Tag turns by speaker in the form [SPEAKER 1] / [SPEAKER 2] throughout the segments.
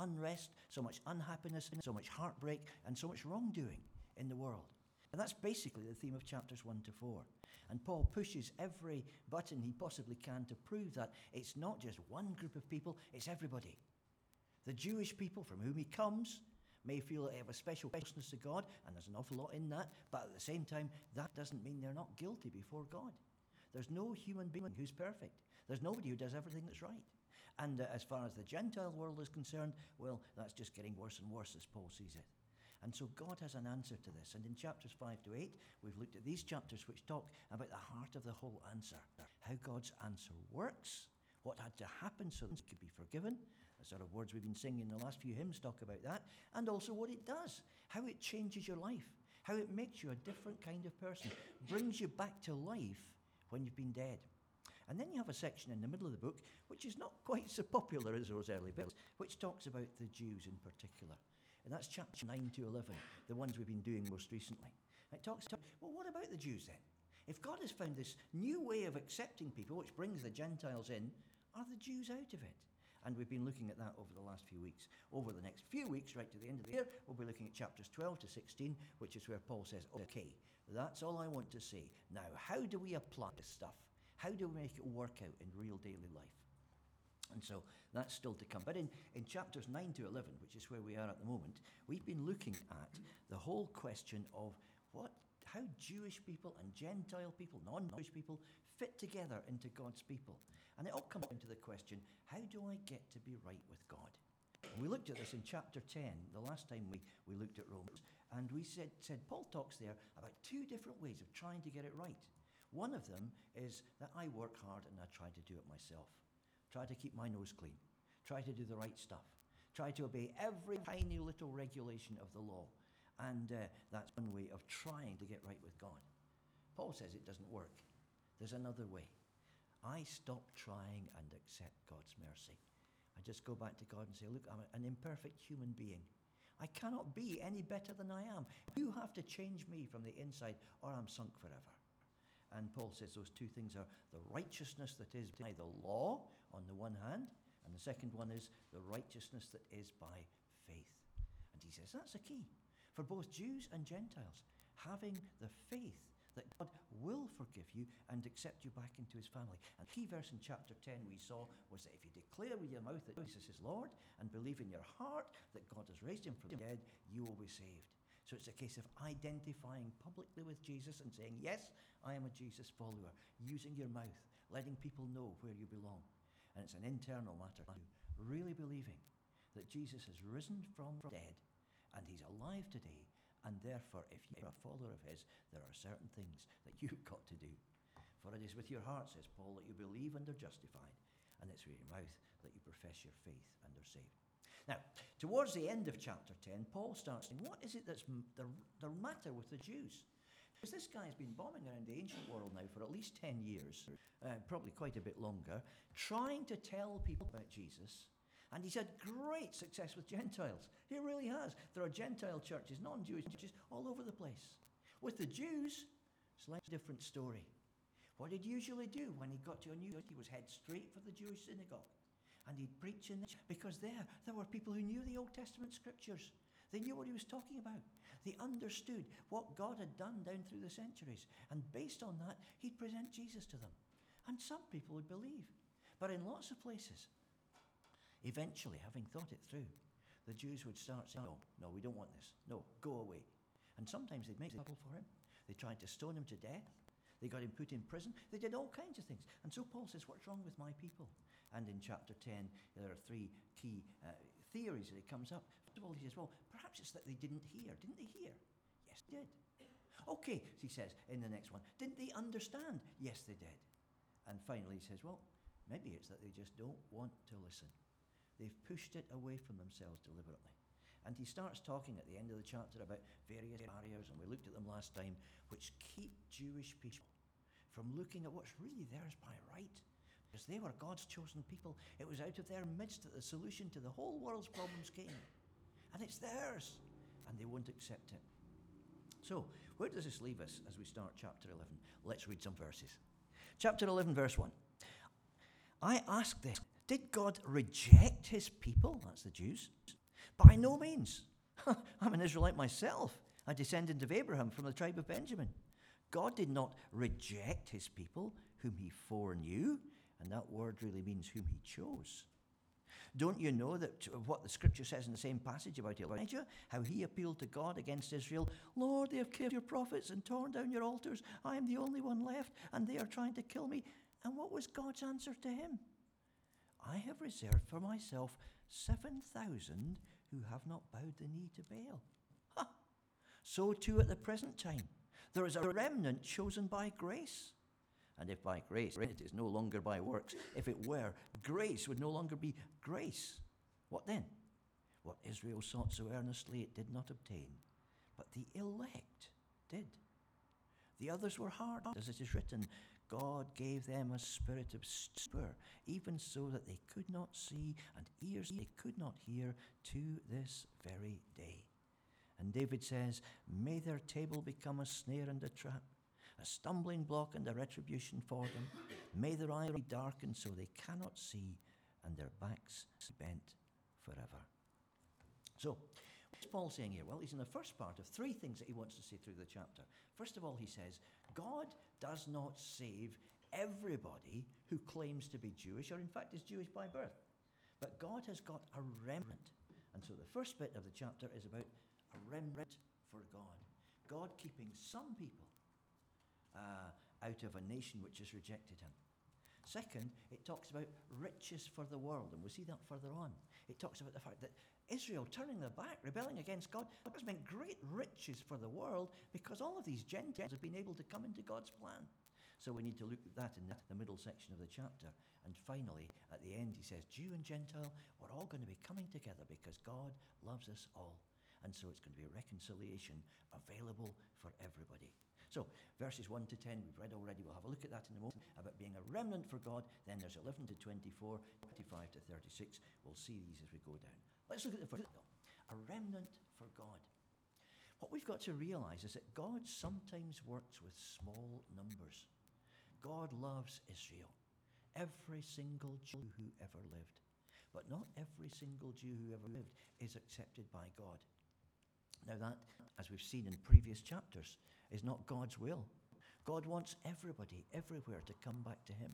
[SPEAKER 1] unrest, so much unhappiness, so much heartbreak, and so much wrongdoing in the world. And that's basically the theme of chapters 1 to 4. And Paul pushes every button he possibly can to prove that it's not just one group of people, it's everybody. The Jewish people from whom he comes may feel that they have a special closeness to God, and there's an awful lot in that, but at the same time, that doesn't mean they're not guilty before God. There's no human being who's perfect. There's nobody who does everything that's right. And uh, as far as the Gentile world is concerned, well, that's just getting worse and worse as Paul sees it. And so God has an answer to this. And in chapters 5 to 8, we've looked at these chapters which talk about the heart of the whole answer how God's answer works, what had to happen so that it could be forgiven. The sort of words we've been singing in the last few hymns talk about that. And also what it does, how it changes your life, how it makes you a different kind of person, brings you back to life when you've been dead. And then you have a section in the middle of the book, which is not quite so popular as those early bits, which talks about the Jews in particular. And that's chapter 9 to 11, the ones we've been doing most recently. it talks about, well, what about the Jews then? If God has found this new way of accepting people, which brings the Gentiles in, are the Jews out of it? And we've been looking at that over the last few weeks. Over the next few weeks, right to the end of the year, we'll be looking at chapters 12 to 16, which is where Paul says, okay, that's all I want to say. Now, how do we apply this stuff? How do we make it work out in real daily life? And so that's still to come. But in, in chapters 9 to 11, which is where we are at the moment, we've been looking at the whole question of what, how Jewish people and Gentile people, non Jewish people, fit together into God's people. And it all comes down to the question how do I get to be right with God? We looked at this in chapter 10, the last time we, we looked at Romans, and we said, said Paul talks there about two different ways of trying to get it right. One of them is that I work hard and I try to do it myself. Try to keep my nose clean. Try to do the right stuff. Try to obey every tiny little regulation of the law. And uh, that's one way of trying to get right with God. Paul says it doesn't work. There's another way. I stop trying and accept God's mercy. I just go back to God and say, Look, I'm an imperfect human being. I cannot be any better than I am. You have to change me from the inside, or I'm sunk forever. And Paul says those two things are the righteousness that is by the law on the one hand, and the second one is the righteousness that is by faith. And he says that's a key for both Jews and Gentiles, having the faith that God will forgive you and accept you back into his family. And the key verse in chapter 10 we saw was that if you declare with your mouth that Jesus is Lord and believe in your heart that God has raised him from the dead, you will be saved. So it's a case of identifying publicly with Jesus and saying, Yes, I am a Jesus follower, using your mouth, letting people know where you belong. And it's an internal matter, really believing that Jesus has risen from the dead and he's alive today. And therefore, if you're a follower of his, there are certain things that you've got to do. For it is with your heart, says Paul, that you believe and are justified, and it's with your mouth that you profess your faith and are saved. Now, towards the end of chapter 10, Paul starts saying, What is it that's the, the matter with the Jews? Because this guy's been bombing around the ancient world now for at least 10 years, uh, probably quite a bit longer, trying to tell people about Jesus. And he's had great success with Gentiles. He really has. There are Gentile churches, non Jewish churches, all over the place. With the Jews, slightly different story. What he'd usually do when he got to a new he was head straight for the Jewish synagogue and he'd preach in there because there, there were people who knew the Old Testament scriptures. They knew what he was talking about. They understood what God had done down through the centuries. And based on that, he'd present Jesus to them. And some people would believe. But in lots of places, eventually, having thought it through, the Jews would start saying, No, no, we don't want this. No, go away. And sometimes they'd make trouble for him. They tried to stone him to death. They got him put in prison. They did all kinds of things. And so Paul says, What's wrong with my people? And in chapter 10, there are three key uh, theories that he comes up. First of all, he says, Well, perhaps it's that they didn't hear. Didn't they hear? Yes, they did. Okay, he says in the next one, Didn't they understand? Yes, they did. And finally, he says, Well, maybe it's that they just don't want to listen. They've pushed it away from themselves deliberately. And he starts talking at the end of the chapter about various barriers, and we looked at them last time, which keep Jewish people from looking at what's really theirs by right. Because they were God's chosen people. It was out of their midst that the solution to the whole world's problems came. And it's theirs. And they won't accept it. So, where does this leave us as we start chapter 11? Let's read some verses. Chapter 11, verse 1. I ask this Did God reject his people? That's the Jews By no means. I'm an Israelite myself, a descendant of Abraham from the tribe of Benjamin. God did not reject his people whom he foreknew, and that word really means whom he chose. Don't you know that what the scripture says in the same passage about Elijah, how he appealed to God against Israel? Lord, they have killed your prophets and torn down your altars. I am the only one left, and they are trying to kill me. And what was God's answer to him? I have reserved for myself 7,000 who have not bowed the knee to Baal. So too at the present time, there is a remnant chosen by grace. And if by grace, it is no longer by works. If it were, grace would no longer be grace. What then? What Israel sought so earnestly it did not obtain, but the elect did. The others were hard, as it is written, God gave them a spirit of stupor, even so that they could not see, and ears they could not hear, to this very day. And David says, May their table become a snare and a trap, a stumbling block and a retribution for them. May their eyes be darkened so they cannot see, and their backs bent forever. So, what's Paul saying here? Well, he's in the first part of three things that he wants to say through the chapter. First of all, he says, God does not save everybody who claims to be Jewish or, in fact, is Jewish by birth. But God has got a remnant. And so the first bit of the chapter is about a remnant for God. God keeping some people uh, out of a nation which has rejected him. Second, it talks about riches for the world, and we'll see that further on. It talks about the fact that Israel turning their back, rebelling against God, has meant great riches for the world because all of these Gentiles have been able to come into God's plan. So we need to look at that in the middle section of the chapter. And finally, at the end, he says, Jew and Gentile, we're all going to be coming together because God loves us all. And so it's going to be reconciliation available for everybody. So, verses 1 to 10, we've read already. We'll have a look at that in a moment about being a remnant for God. Then there's 11 to 24, 25 to 36. We'll see these as we go down. Let's look at the first a remnant for God. What we've got to realize is that God sometimes works with small numbers. God loves Israel, every single Jew who ever lived. But not every single Jew who ever lived is accepted by God. Now, that, as we've seen in previous chapters, is not God's will. God wants everybody, everywhere, to come back to Him.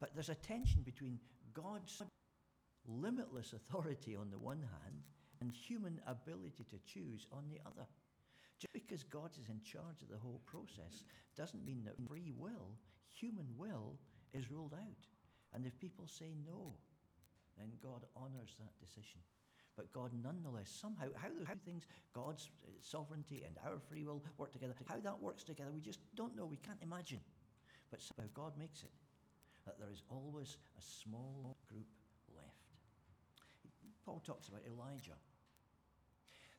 [SPEAKER 1] But there's a tension between God's limitless authority on the one hand and human ability to choose on the other. Just because God is in charge of the whole process doesn't mean that free will, human will, is ruled out. And if people say no, then God honors that decision. But God, nonetheless, somehow, how the things, God's sovereignty and our free will work together, how that works together, we just don't know. We can't imagine. But somehow God makes it that there is always a small group left. Paul talks about Elijah.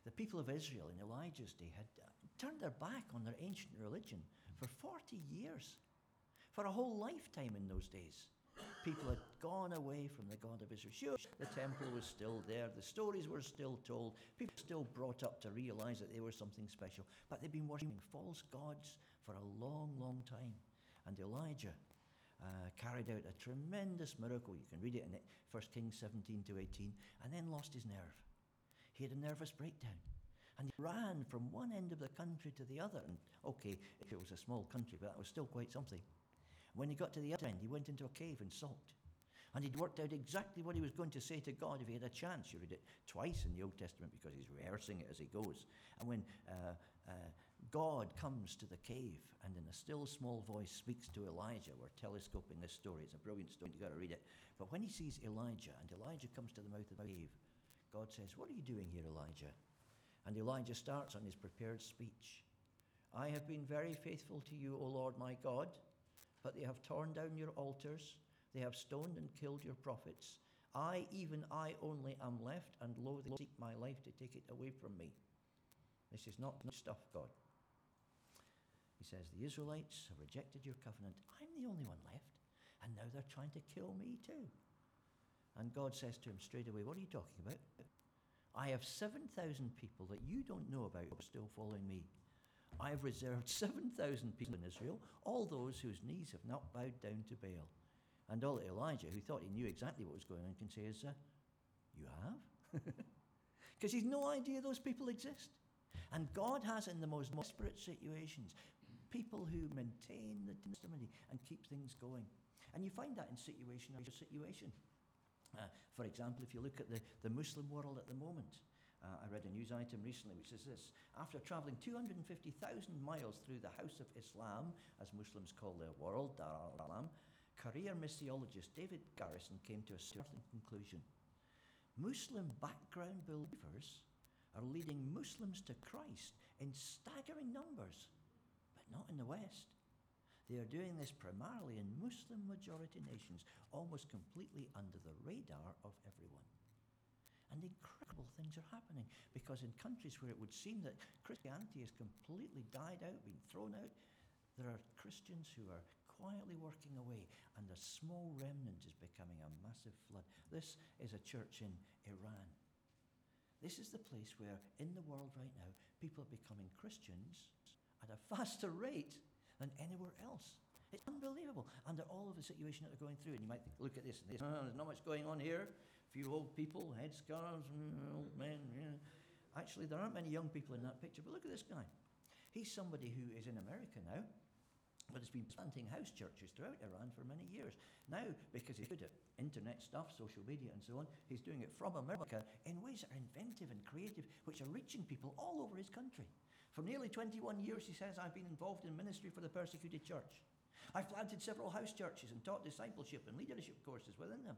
[SPEAKER 1] The people of Israel in Elijah's day had uh, turned their back on their ancient religion for 40 years, for a whole lifetime in those days. People had gone away from the God of Israel. Sure, the temple was still there, the stories were still told, people still brought up to realize that they were something special, but they'd been worshipping false gods for a long, long time. And Elijah uh, carried out a tremendous miracle. You can read it in 1 Kings 17 to 18, and then lost his nerve. He had a nervous breakdown. And he ran from one end of the country to the other. And okay, if it was a small country, but that was still quite something. When he got to the other end, he went into a cave and sulked. And he'd worked out exactly what he was going to say to God if he had a chance. You read it twice in the Old Testament because he's rehearsing it as he goes. And when uh, uh, God comes to the cave and in a still small voice speaks to Elijah. We're telescoping this story. It's a brilliant story. You've got to read it. But when he sees Elijah and Elijah comes to the mouth of the cave, God says, What are you doing here, Elijah? And Elijah starts on his prepared speech. I have been very faithful to you, O Lord my God, but they have torn down your altars. They have stoned and killed your prophets. I, even I only, am left, and lo, they seek my life to take it away from me. This is not stuff, God. He says, The Israelites have rejected your covenant. I'm the only one left. And now they're trying to kill me too. And God says to him straight away, What are you talking about? I have 7,000 people that you don't know about who are still following me. I have reserved 7,000 people in Israel, all those whose knees have not bowed down to Baal. And all Elijah, who thought he knew exactly what was going on, can say is, uh, You have? because he's no idea those people exist. And God has, in the most desperate situations, people who maintain the testimony and keep things going. And you find that in situation after situation. Uh, for example, if you look at the, the Muslim world at the moment, uh, I read a news item recently which says this After travelling 250,000 miles through the House of Islam, as Muslims call their world, Dar al Islam, career missiologist David Garrison came to a startling conclusion. Muslim background believers are leading Muslims to Christ in staggering numbers, but not in the West. They are doing this primarily in Muslim majority nations, almost completely under the radar of everyone. And incredible things are happening because in countries where it would seem that Christianity has completely died out, been thrown out, there are Christians who are quietly working away, and a small remnant is becoming a massive flood. This is a church in Iran. This is the place where, in the world right now, people are becoming Christians at a faster rate than anywhere else. It's unbelievable under all of the situation that they're going through. And you might think, look at this and this. Oh, there's not much going on here. Few old people, headscarves, old men. Yeah. Actually, there aren't many young people in that picture. But look at this guy. He's somebody who is in America now, but has been planting house churches throughout Iran for many years. Now, because he's good at internet stuff, social media, and so on, he's doing it from America in ways that are inventive and creative, which are reaching people all over his country. For nearly 21 years, he says, I've been involved in ministry for the persecuted church. I've planted several house churches and taught discipleship and leadership courses within them.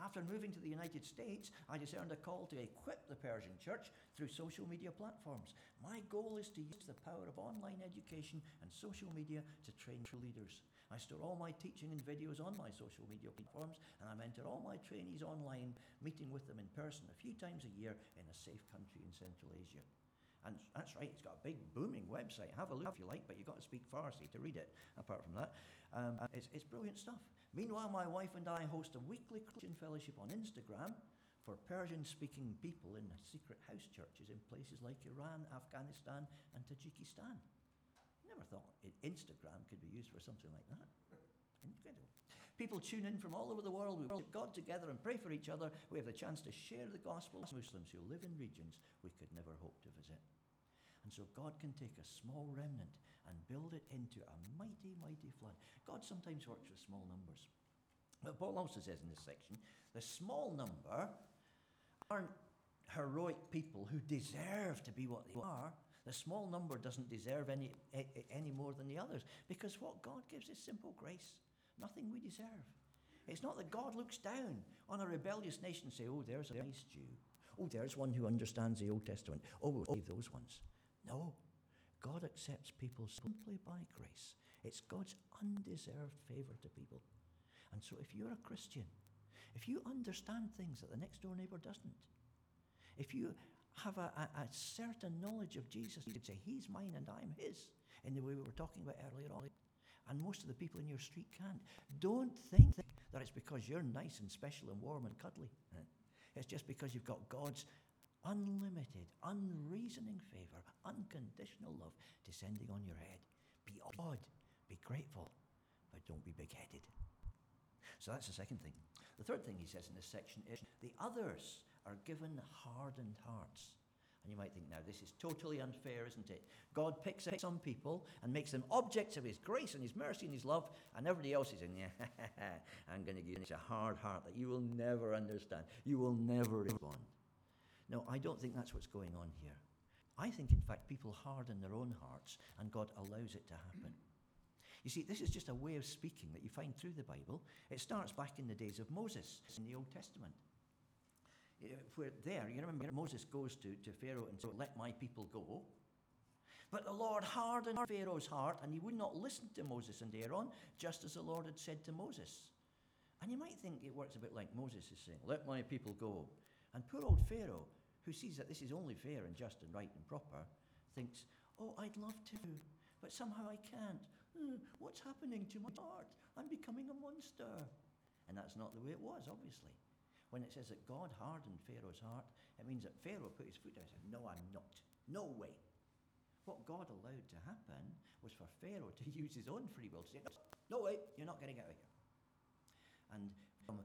[SPEAKER 1] After moving to the United States, I discerned a call to equip the Persian church through social media platforms. My goal is to use the power of online education and social media to train leaders. I store all my teaching and videos on my social media platforms, and I mentor all my trainees online, meeting with them in person a few times a year in a safe country in Central Asia. And that's right, it's got a big booming website. Have a look if you like, but you've got to speak Farsi to read it, apart from that. Um, it's, it's brilliant stuff. Meanwhile, my wife and I host a weekly Christian fellowship on Instagram for Persian speaking people in secret house churches in places like Iran, Afghanistan, and Tajikistan. Never thought Instagram could be used for something like that. Incredible. People tune in from all over the world. We worship God together and pray for each other. We have the chance to share the gospel with Muslims who live in regions we could never hope to visit. And so God can take a small remnant and build it into a mighty, mighty flood. God sometimes works with small numbers. But Paul also says in this section the small number aren't heroic people who deserve to be what they are. The small number doesn't deserve any, any more than the others because what God gives is simple grace, nothing we deserve. It's not that God looks down on a rebellious nation and say, oh, there's a nice Jew. Oh, there's one who understands the Old Testament. Oh, we'll save those ones. No. God accepts people simply by grace. It's God's undeserved favor to people. And so if you're a Christian, if you understand things that the next door neighbor doesn't, if you have a, a, a certain knowledge of Jesus, you could say, He's mine and I'm His, in the way we were talking about earlier on. And most of the people in your street can't. Don't think that it's because you're nice and special and warm and cuddly. It's just because you've got God's unlimited, unreasoning favor, unconditional love descending on your head. Be odd, be grateful, but don't be big headed. So that's the second thing. The third thing he says in this section is the others are given hardened hearts. And you might think, now, this is totally unfair, isn't it? God picks up some people and makes them objects of his grace and his mercy and his love, and everybody else is in, yeah, I'm going to give you a hard heart that you will never understand. You will never respond. No, I don't think that's what's going on here. I think, in fact, people harden their own hearts and God allows it to happen. You see, this is just a way of speaking that you find through the Bible. It starts back in the days of Moses in the Old Testament. Where there, you remember Moses goes to, to Pharaoh and says, Let my people go. But the Lord hardened Pharaoh's heart, and he would not listen to Moses and Aaron, just as the Lord had said to Moses. And you might think it works a bit like Moses is saying, Let my people go. And poor old Pharaoh, who sees that this is only fair and just and right and proper, thinks, Oh, I'd love to, but somehow I can't. Uh, what's happening to my heart? I'm becoming a monster. And that's not the way it was, obviously. When it says that God hardened Pharaoh's heart, it means that Pharaoh put his foot down and said, No, I'm not. No way. What God allowed to happen was for Pharaoh to use his own free will to say, No way, you're not getting out of here. And From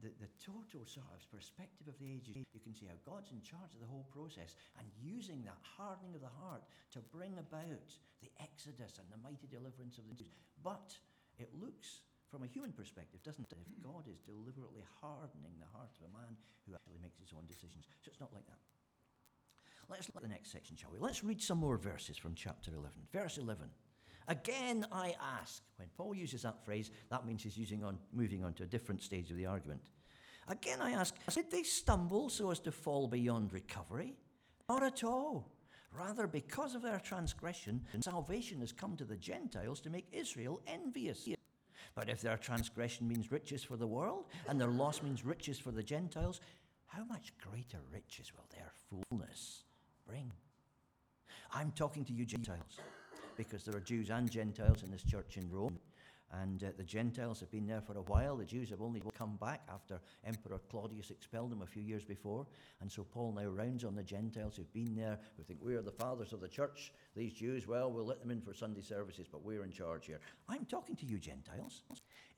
[SPEAKER 1] the, the total sort of perspective of the ages, you can see how God's in charge of the whole process and using that hardening of the heart to bring about the exodus and the mighty deliverance of the Jews. But it looks from a human perspective, doesn't it, if God is deliberately hardening the heart of a man who actually makes his own decisions. So it's not like that. Let's look at the next section, shall we? Let's read some more verses from chapter 11. Verse 11. Again I ask. When Paul uses that phrase, that means he's using on, moving on to a different stage of the argument. Again I ask, did they stumble so as to fall beyond recovery? Not at all. Rather, because of their transgression, salvation has come to the Gentiles to make Israel envious. But if their transgression means riches for the world, and their loss means riches for the Gentiles, how much greater riches will their fullness bring? I'm talking to you, Gentiles, because there are Jews and Gentiles in this church in Rome. And uh, the Gentiles have been there for a while. The Jews have only come back after Emperor Claudius expelled them a few years before. And so Paul now rounds on the Gentiles who've been there, who think we are the fathers of the church. These Jews, well, we'll let them in for Sunday services, but we're in charge here. I'm talking to you, Gentiles.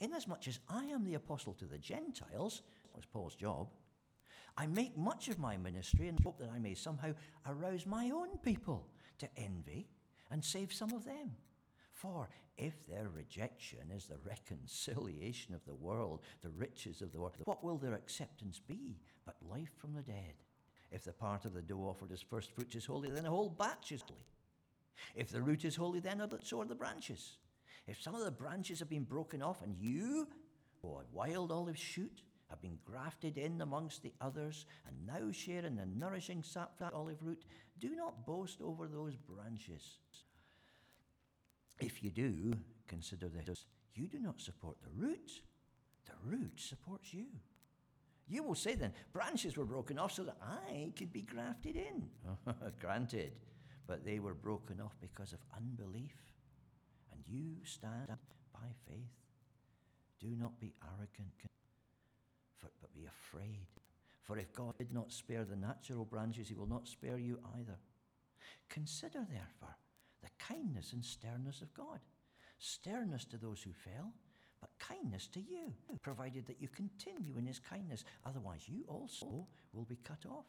[SPEAKER 1] Inasmuch as I am the apostle to the Gentiles, that was Paul's job, I make much of my ministry and hope that I may somehow arouse my own people to envy and save some of them. For if their rejection is the reconciliation of the world, the riches of the world, what will their acceptance be but life from the dead? If the part of the dough offered as first fruits is holy, then the whole batch is holy. If the root is holy, then so are the branches. If some of the branches have been broken off, and you, oh, a wild olive shoot, have been grafted in amongst the others, and now share in the nourishing sap of the olive root, do not boast over those branches. If you do, consider this you do not support the root, the root supports you. You will say then, branches were broken off so that I could be grafted in. Granted, but they were broken off because of unbelief. And you stand by faith. Do not be arrogant, but be afraid. For if God did not spare the natural branches, he will not spare you either. Consider, therefore, the kindness and sternness of God. Sternness to those who fell, but kindness to you, provided that you continue in his kindness. Otherwise, you also will be cut off.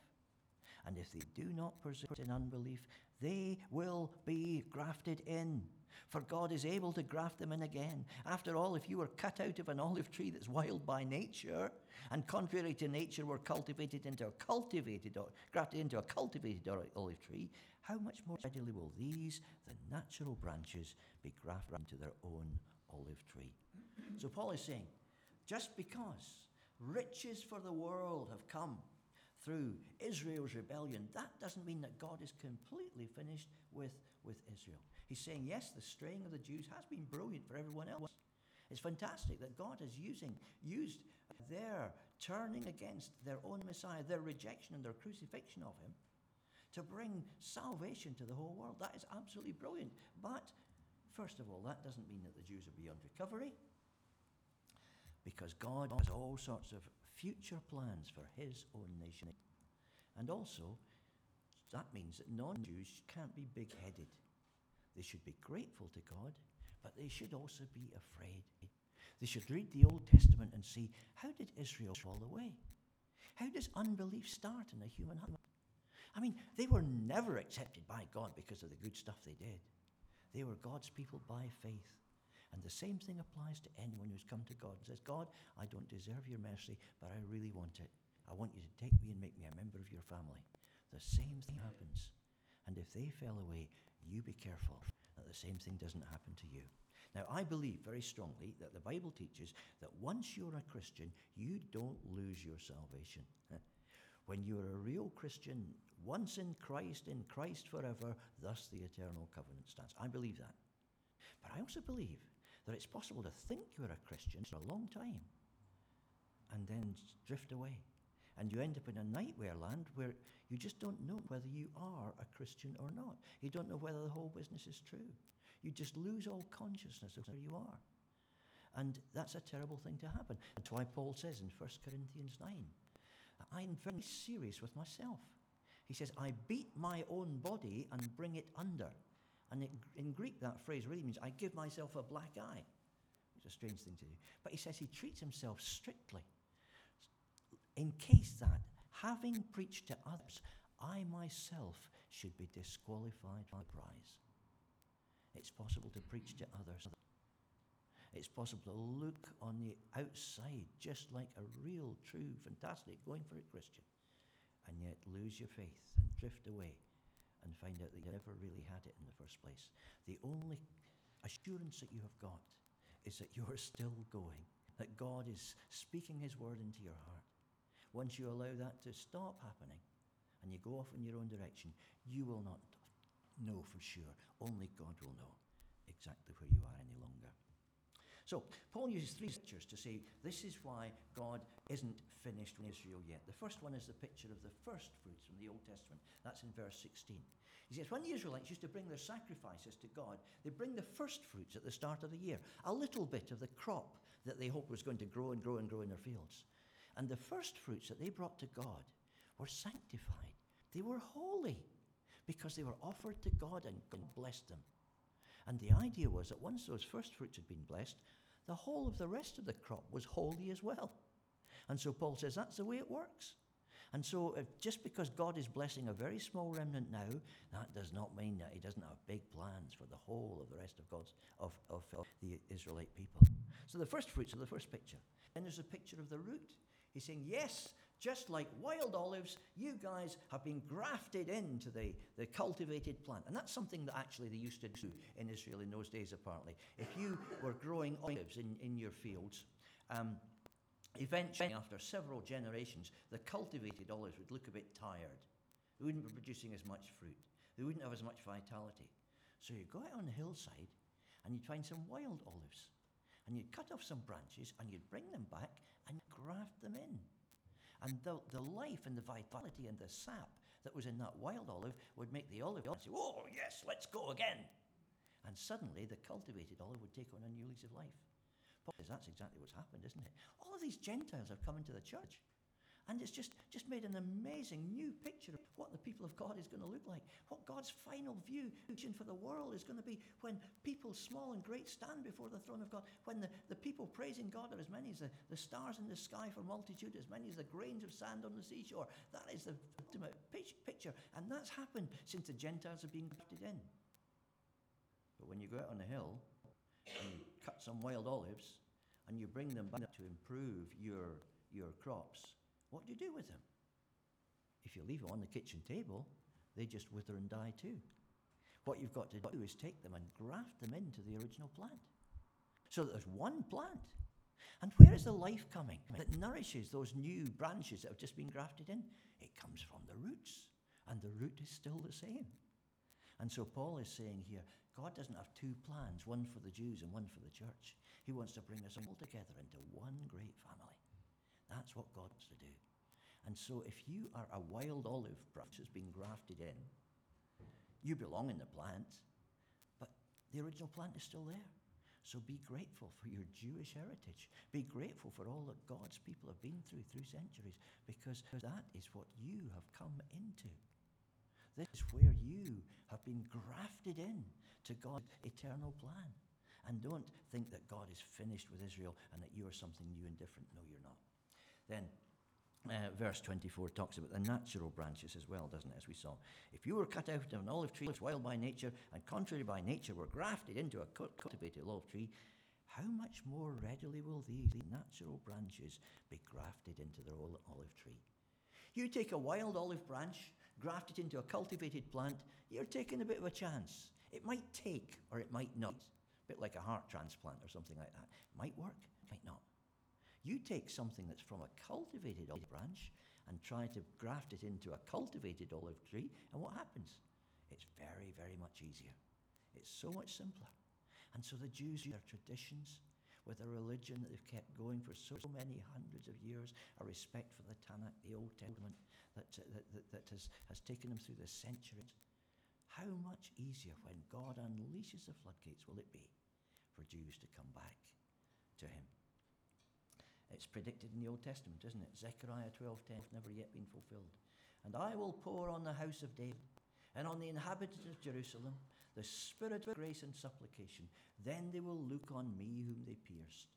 [SPEAKER 1] And if they do not persist in unbelief, they will be grafted in. For God is able to graft them in again. After all, if you were cut out of an olive tree that's wild by nature, and contrary to nature were cultivated into a cultivated, grafted into a cultivated olive tree, how much more readily will these, the natural branches, be grafted into their own olive tree? So Paul is saying, just because riches for the world have come through Israel's rebellion, that doesn't mean that God is completely finished with, with Israel. He's saying, yes, the straying of the Jews has been brilliant for everyone else. It's fantastic that God is using, used their turning against their own Messiah, their rejection and their crucifixion of him, to bring salvation to the whole world. That is absolutely brilliant. But, first of all, that doesn't mean that the Jews are beyond recovery, because God has all sorts of future plans for his own nation. And also, that means that non Jews can't be big headed. They should be grateful to God, but they should also be afraid. They should read the Old Testament and see how did Israel fall away? How does unbelief start in a human heart? I mean, they were never accepted by God because of the good stuff they did. They were God's people by faith. And the same thing applies to anyone who's come to God and says, God, I don't deserve your mercy, but I really want it. I want you to take me and make me a member of your family. The same thing happens. And if they fell away, you be careful that the same thing doesn't happen to you. Now, I believe very strongly that the Bible teaches that once you're a Christian, you don't lose your salvation. when you're a real Christian, once in Christ, in Christ forever, thus the eternal covenant stands. I believe that. But I also believe that it's possible to think you're a Christian for a long time and then drift away. And you end up in a nightmare land where you just don't know whether you are a Christian or not. You don't know whether the whole business is true. You just lose all consciousness of where you are. And that's a terrible thing to happen. That's why Paul says in 1 Corinthians 9, I'm very serious with myself. He says, I beat my own body and bring it under. And it, in Greek, that phrase really means I give myself a black eye. It's a strange thing to do. But he says he treats himself strictly. In case that, having preached to others, I myself should be disqualified by prize. It's possible to preach to others. It's possible to look on the outside just like a real, true, fantastic, going for it Christian, and yet lose your faith and drift away and find out that you never really had it in the first place. The only assurance that you have got is that you're still going, that God is speaking His word into your heart. Once you allow that to stop happening and you go off in your own direction, you will not know for sure. Only God will know exactly where you are any longer. So, Paul uses three pictures to say this is why God isn't finished with Israel yet. The first one is the picture of the first fruits from the Old Testament. That's in verse 16. He says, When the Israelites used to bring their sacrifices to God, they bring the first fruits at the start of the year, a little bit of the crop that they hoped was going to grow and grow and grow in their fields. And the first fruits that they brought to God were sanctified, they were holy because they were offered to God and God blessed them. And the idea was that once those first fruits had been blessed, the whole of the rest of the crop was holy as well. And so Paul says that's the way it works. And so, if, just because God is blessing a very small remnant now, that does not mean that He doesn't have big plans for the whole of the rest of God's of, of, of the Israelite people. So the first fruits are the first picture. Then there's a picture of the root. He's saying, yes, just like wild olives, you guys have been grafted into the, the cultivated plant. And that's something that actually they used to do in Israel in those days, apparently. If you were growing olives in, in your fields, um, eventually, after several generations, the cultivated olives would look a bit tired. They wouldn't be producing as much fruit, they wouldn't have as much vitality. So you'd go out on the hillside and you'd find some wild olives. And you'd cut off some branches and you'd bring them back and graft them in. And the, the life and the vitality and the sap that was in that wild olive would make the olive say, Oh, yes, let's go again. And suddenly the cultivated olive would take on a new lease of life. Says that's exactly what's happened, isn't it? All of these Gentiles have come into the church. And it's just, just made an amazing new picture of what the people of God is going to look like, what God's final view for the world is going to be when people small and great stand before the throne of God, when the, the people praising God are as many as the, the stars in the sky for multitude, as many as the grains of sand on the seashore. That is the ultimate picture. And that's happened since the Gentiles have been grafted in. But when you go out on the hill and you cut some wild olives and you bring them back to improve your, your crops, what do you do with them? If you leave them on the kitchen table, they just wither and die too. What you've got to do is take them and graft them into the original plant. So that there's one plant. And where is the life coming that nourishes those new branches that have just been grafted in? It comes from the roots. And the root is still the same. And so Paul is saying here God doesn't have two plans, one for the Jews and one for the church. He wants to bring us all together into one great family. That's what God wants to do. And so if you are a wild olive branch that's been grafted in, you belong in the plant, but the original plant is still there. So be grateful for your Jewish heritage. Be grateful for all that God's people have been through through centuries, because that is what you have come into. This is where you have been grafted in to God's eternal plan. And don't think that God is finished with Israel and that you are something new and different. No, you're not. Then uh, verse 24 talks about the natural branches as well, doesn't it? As we saw. If you were cut out of an olive tree that's wild by nature and contrary by nature were grafted into a cultivated olive tree, how much more readily will these natural branches be grafted into the olive tree? You take a wild olive branch, graft it into a cultivated plant, you're taking a bit of a chance. It might take or it might not. A bit like a heart transplant or something like that. It might work, might not. You take something that's from a cultivated olive branch and try to graft it into a cultivated olive tree, and what happens? It's very, very much easier. It's so much simpler. And so the Jews, their traditions, with a religion that they've kept going for so many hundreds of years, a respect for the Tanakh, the Old Testament, that, that, that, that has, has taken them through the centuries. How much easier when God unleashes the floodgates will it be for Jews to come back to Him? It's predicted in the Old Testament, isn't it? Zechariah 12:10 never yet been fulfilled. And I will pour on the house of David and on the inhabitants of Jerusalem the spirit of grace and supplication. Then they will look on me whom they pierced.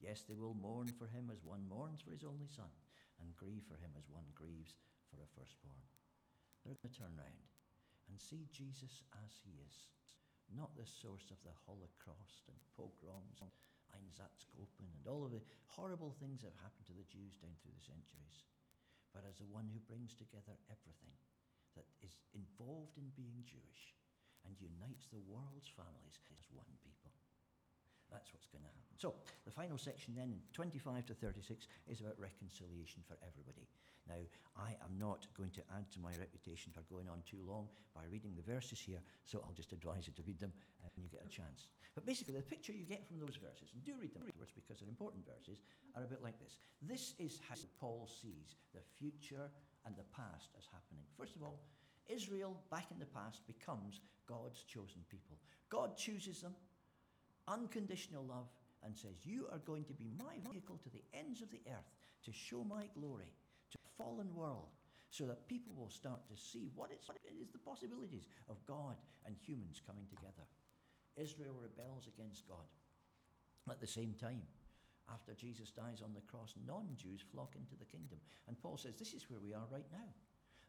[SPEAKER 1] Yes, they will mourn for him as one mourns for his only son, and grieve for him as one grieves for a firstborn. They're going to turn round and see Jesus as he is, not the source of the Holocaust and pogroms Einsatzgruppen and all of the horrible things that have happened to the Jews down through the centuries, but as the one who brings together everything that is involved in being Jewish and unites the world's families as one people. That's what's going to happen. So, the final section then, 25 to 36, is about reconciliation for everybody. Now, I am not going to add to my reputation for going on too long by reading the verses here, so I'll just advise you to read them uh, when you get a chance. But basically, the picture you get from those verses, and do read them afterwards because they're important verses, are a bit like this. This is how Paul sees the future and the past as happening. First of all, Israel, back in the past, becomes God's chosen people. God chooses them unconditional love and says, You are going to be my vehicle to the ends of the earth to show my glory to a fallen world so that people will start to see what, what it is the possibilities of God and humans coming together. Israel rebels against God. At the same time, after Jesus dies on the cross, non Jews flock into the kingdom. And Paul says, This is where we are right now.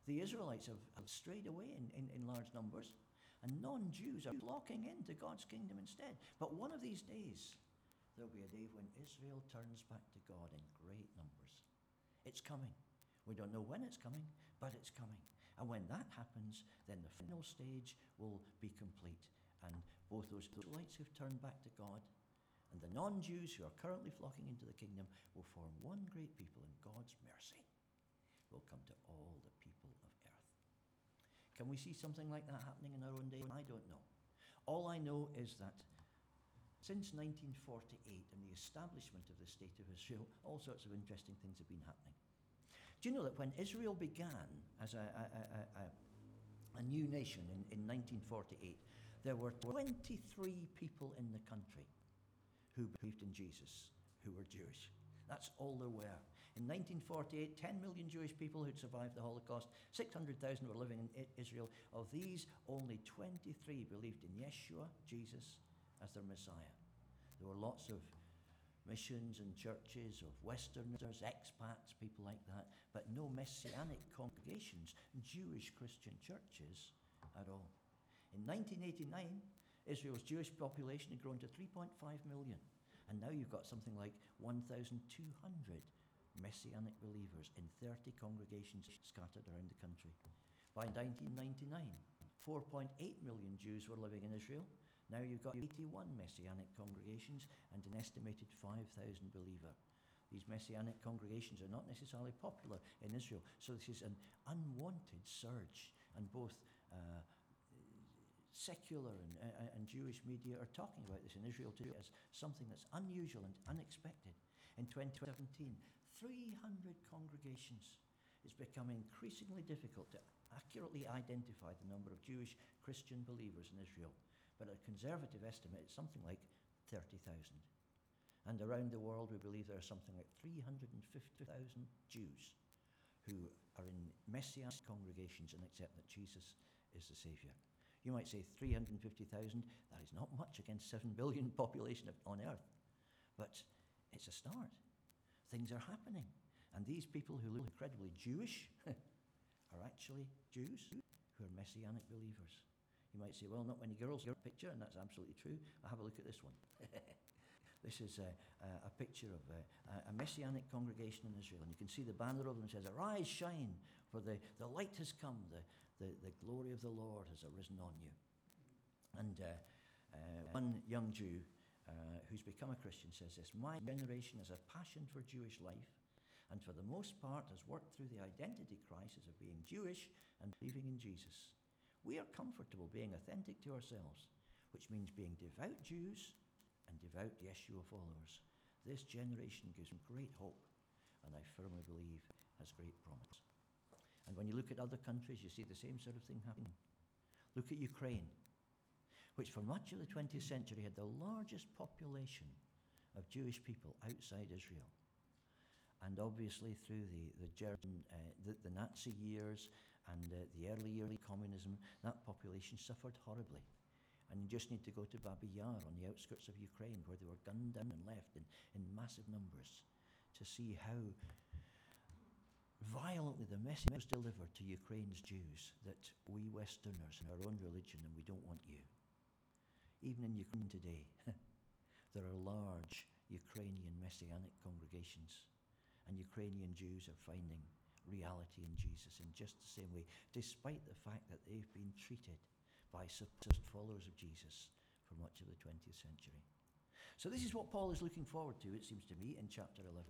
[SPEAKER 1] The Israelites have, have strayed away in, in, in large numbers and non Jews are flocking into God's kingdom instead. But one of these days, there'll be a day when Israel turns back to God in great numbers. It's coming. We don't know when it's coming, but it's coming. And when that happens, then the final stage will be complete. And both those lights who've turned back to God and the non Jews who are currently flocking into the kingdom will form one great people, and God's mercy will come to all the people of earth. can we see something like that happening in our own day? I don't know. All I know is that since 1948 and the establishment of the State of Israel, all sorts of interesting things have been happening. Do you know that when Israel began as a, a, a, a new nation in, in 1948, there were 23 people in the country who believed in Jesus, who were Jewish. That's all there were. In 1948, 10 million Jewish people who'd survived the Holocaust, 600,000 were living in Israel. Of these, only 23 believed in Yeshua, Jesus, as their Messiah. There were lots of missions and churches of Westerners, expats, people like that, but no messianic congregations, Jewish Christian churches at all. In 1989, Israel's Jewish population had grown to 3.5 million, and now you've got something like 1,200 Messianic believers in 30 congregations scattered around the country. By 1999, 4.8 million Jews were living in Israel. Now you've got 81 Messianic congregations and an estimated 5,000 believer. These Messianic congregations are not necessarily popular in Israel, so this is an unwanted surge, and both uh, secular and, uh, and Jewish media are talking about this in Israel today as something that's unusual and unexpected. In 2017, 300 congregations. It's become increasingly difficult to accurately identify the number of Jewish Christian believers in Israel, but a conservative estimate is something like 30,000. And around the world, we believe there are something like 350,000 Jews who are in messianic congregations and accept that Jesus is the Savior. You might say 350,000, that is not much against 7 billion population on earth, but it's a start things are happening. And these people who look incredibly Jewish are actually Jews who are messianic believers. You might say, well, not many girls your picture, and that's absolutely true. I'll have a look at this one. this is a, a, picture of a, a, messianic congregation in Israel. And you can see the banner over them says, Arise, shine, for the, the light has come. The, the, the glory of the Lord has arisen on you. And uh, uh, one young Jew uh, who's become a Christian, says this My generation has a passion for Jewish life and for the most part has worked through the identity crisis of being Jewish and believing in Jesus. We are comfortable being authentic to ourselves, which means being devout Jews and devout Yeshua followers. This generation gives great hope, and I firmly believe has great promise. And when you look at other countries, you see the same sort of thing happening. Look at Ukraine which for much of the 20th century had the largest population of Jewish people outside Israel. And obviously, through the, the, German, uh, the, the, Nazi years and uh, the early, early communism, that population suffered horribly. And you just need to go to Babi Yar on the outskirts of Ukraine, where they were gunned down and left in, in massive numbers, to see how violently the message was delivered to Ukraine's Jews that we Westerners in our own religion and we don't want you. Even in Ukraine today, there are large Ukrainian Messianic congregations, and Ukrainian Jews are finding reality in Jesus in just the same way, despite the fact that they've been treated by supposed followers of Jesus for much of the 20th century. So this is what Paul is looking forward to, it seems to me, in chapter 11.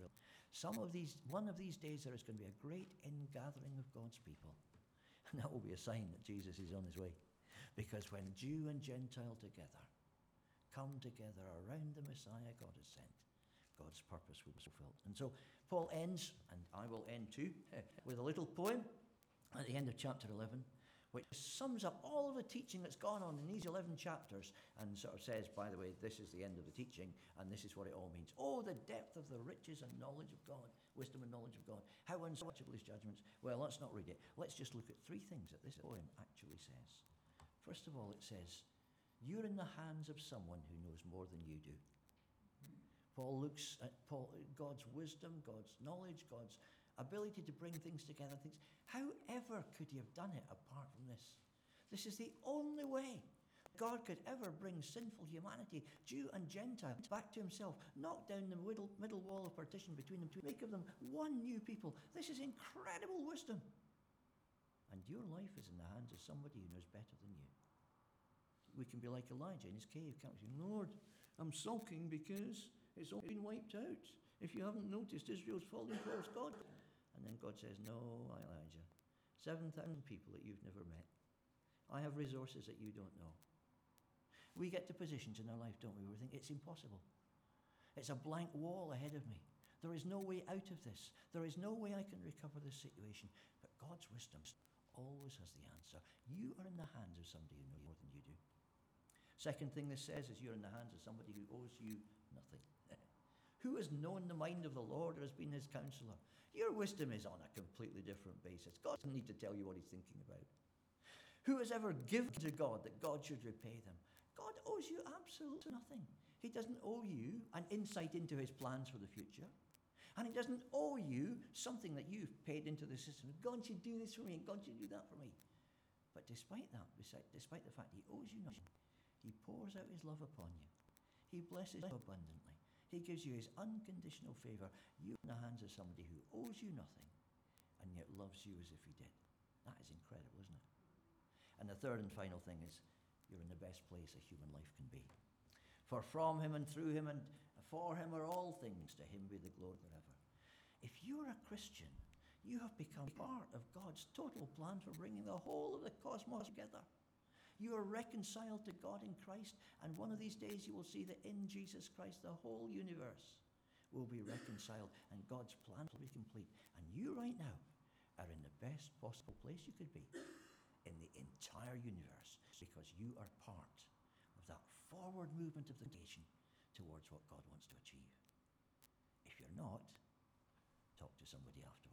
[SPEAKER 1] Some of these, one of these days, there is going to be a great ingathering of God's people. And that will be a sign that Jesus is on his way. Because when Jew and Gentile together come together around the Messiah God has sent, God's purpose will be fulfilled. And so Paul ends, and I will end too, with a little poem at the end of chapter 11 which sums up all of the teaching that's gone on in these 11 chapters and sort of says, by the way, this is the end of the teaching and this is what it all means. Oh, the depth of the riches and knowledge of God, wisdom and knowledge of God. How unsearchable his judgments. Well, let's not read it. Let's just look at three things that this poem actually says. First of all, it says, You're in the hands of someone who knows more than you do. Paul looks at Paul, God's wisdom, God's knowledge, God's ability to bring things together. Things. However could he have done it apart from this? This is the only way God could ever bring sinful humanity, Jew and Gentile, back to himself, knock down the middle, middle wall of partition between them, to make of them one new people. This is incredible wisdom. And your life is in the hands of somebody who knows better than you. We can be like Elijah in his cave, can't we? Lord, I'm sulking because it's all been wiped out. If you haven't noticed, Israel's fallen towards God. And then God says, No, Elijah, 7,000 people that you've never met. I have resources that you don't know. We get to positions in our life, don't we, where we think it's impossible. It's a blank wall ahead of me. There is no way out of this. There is no way I can recover this situation. But God's wisdom always has the answer. You are in the hands of somebody who knows more than you do. Second thing this says is you're in the hands of somebody who owes you nothing. Who has known the mind of the Lord or has been his counselor? Your wisdom is on a completely different basis. God doesn't need to tell you what he's thinking about. Who has ever given to God that God should repay them? God owes you absolutely nothing. He doesn't owe you an insight into his plans for the future. And he doesn't owe you something that you've paid into the system. God should do this for me, and God should do that for me. But despite that, despite the fact he owes you nothing, he pours out his love upon you. He blesses you abundantly. He gives you his unconditional favor. You're in the hands of somebody who owes you nothing and yet loves you as if he did. That is incredible, isn't it? And the third and final thing is you're in the best place a human life can be. For from him and through him and for him are all things. To him be the glory forever. If you're a Christian, you have become part of God's total plan for bringing the whole of the cosmos together. You are reconciled to God in Christ, and one of these days you will see that in Jesus Christ the whole universe will be reconciled and God's plan will be complete. And you right now are in the best possible place you could be in the entire universe because you are part of that forward movement of the nation towards what God wants to achieve. If you're not, talk to somebody afterwards.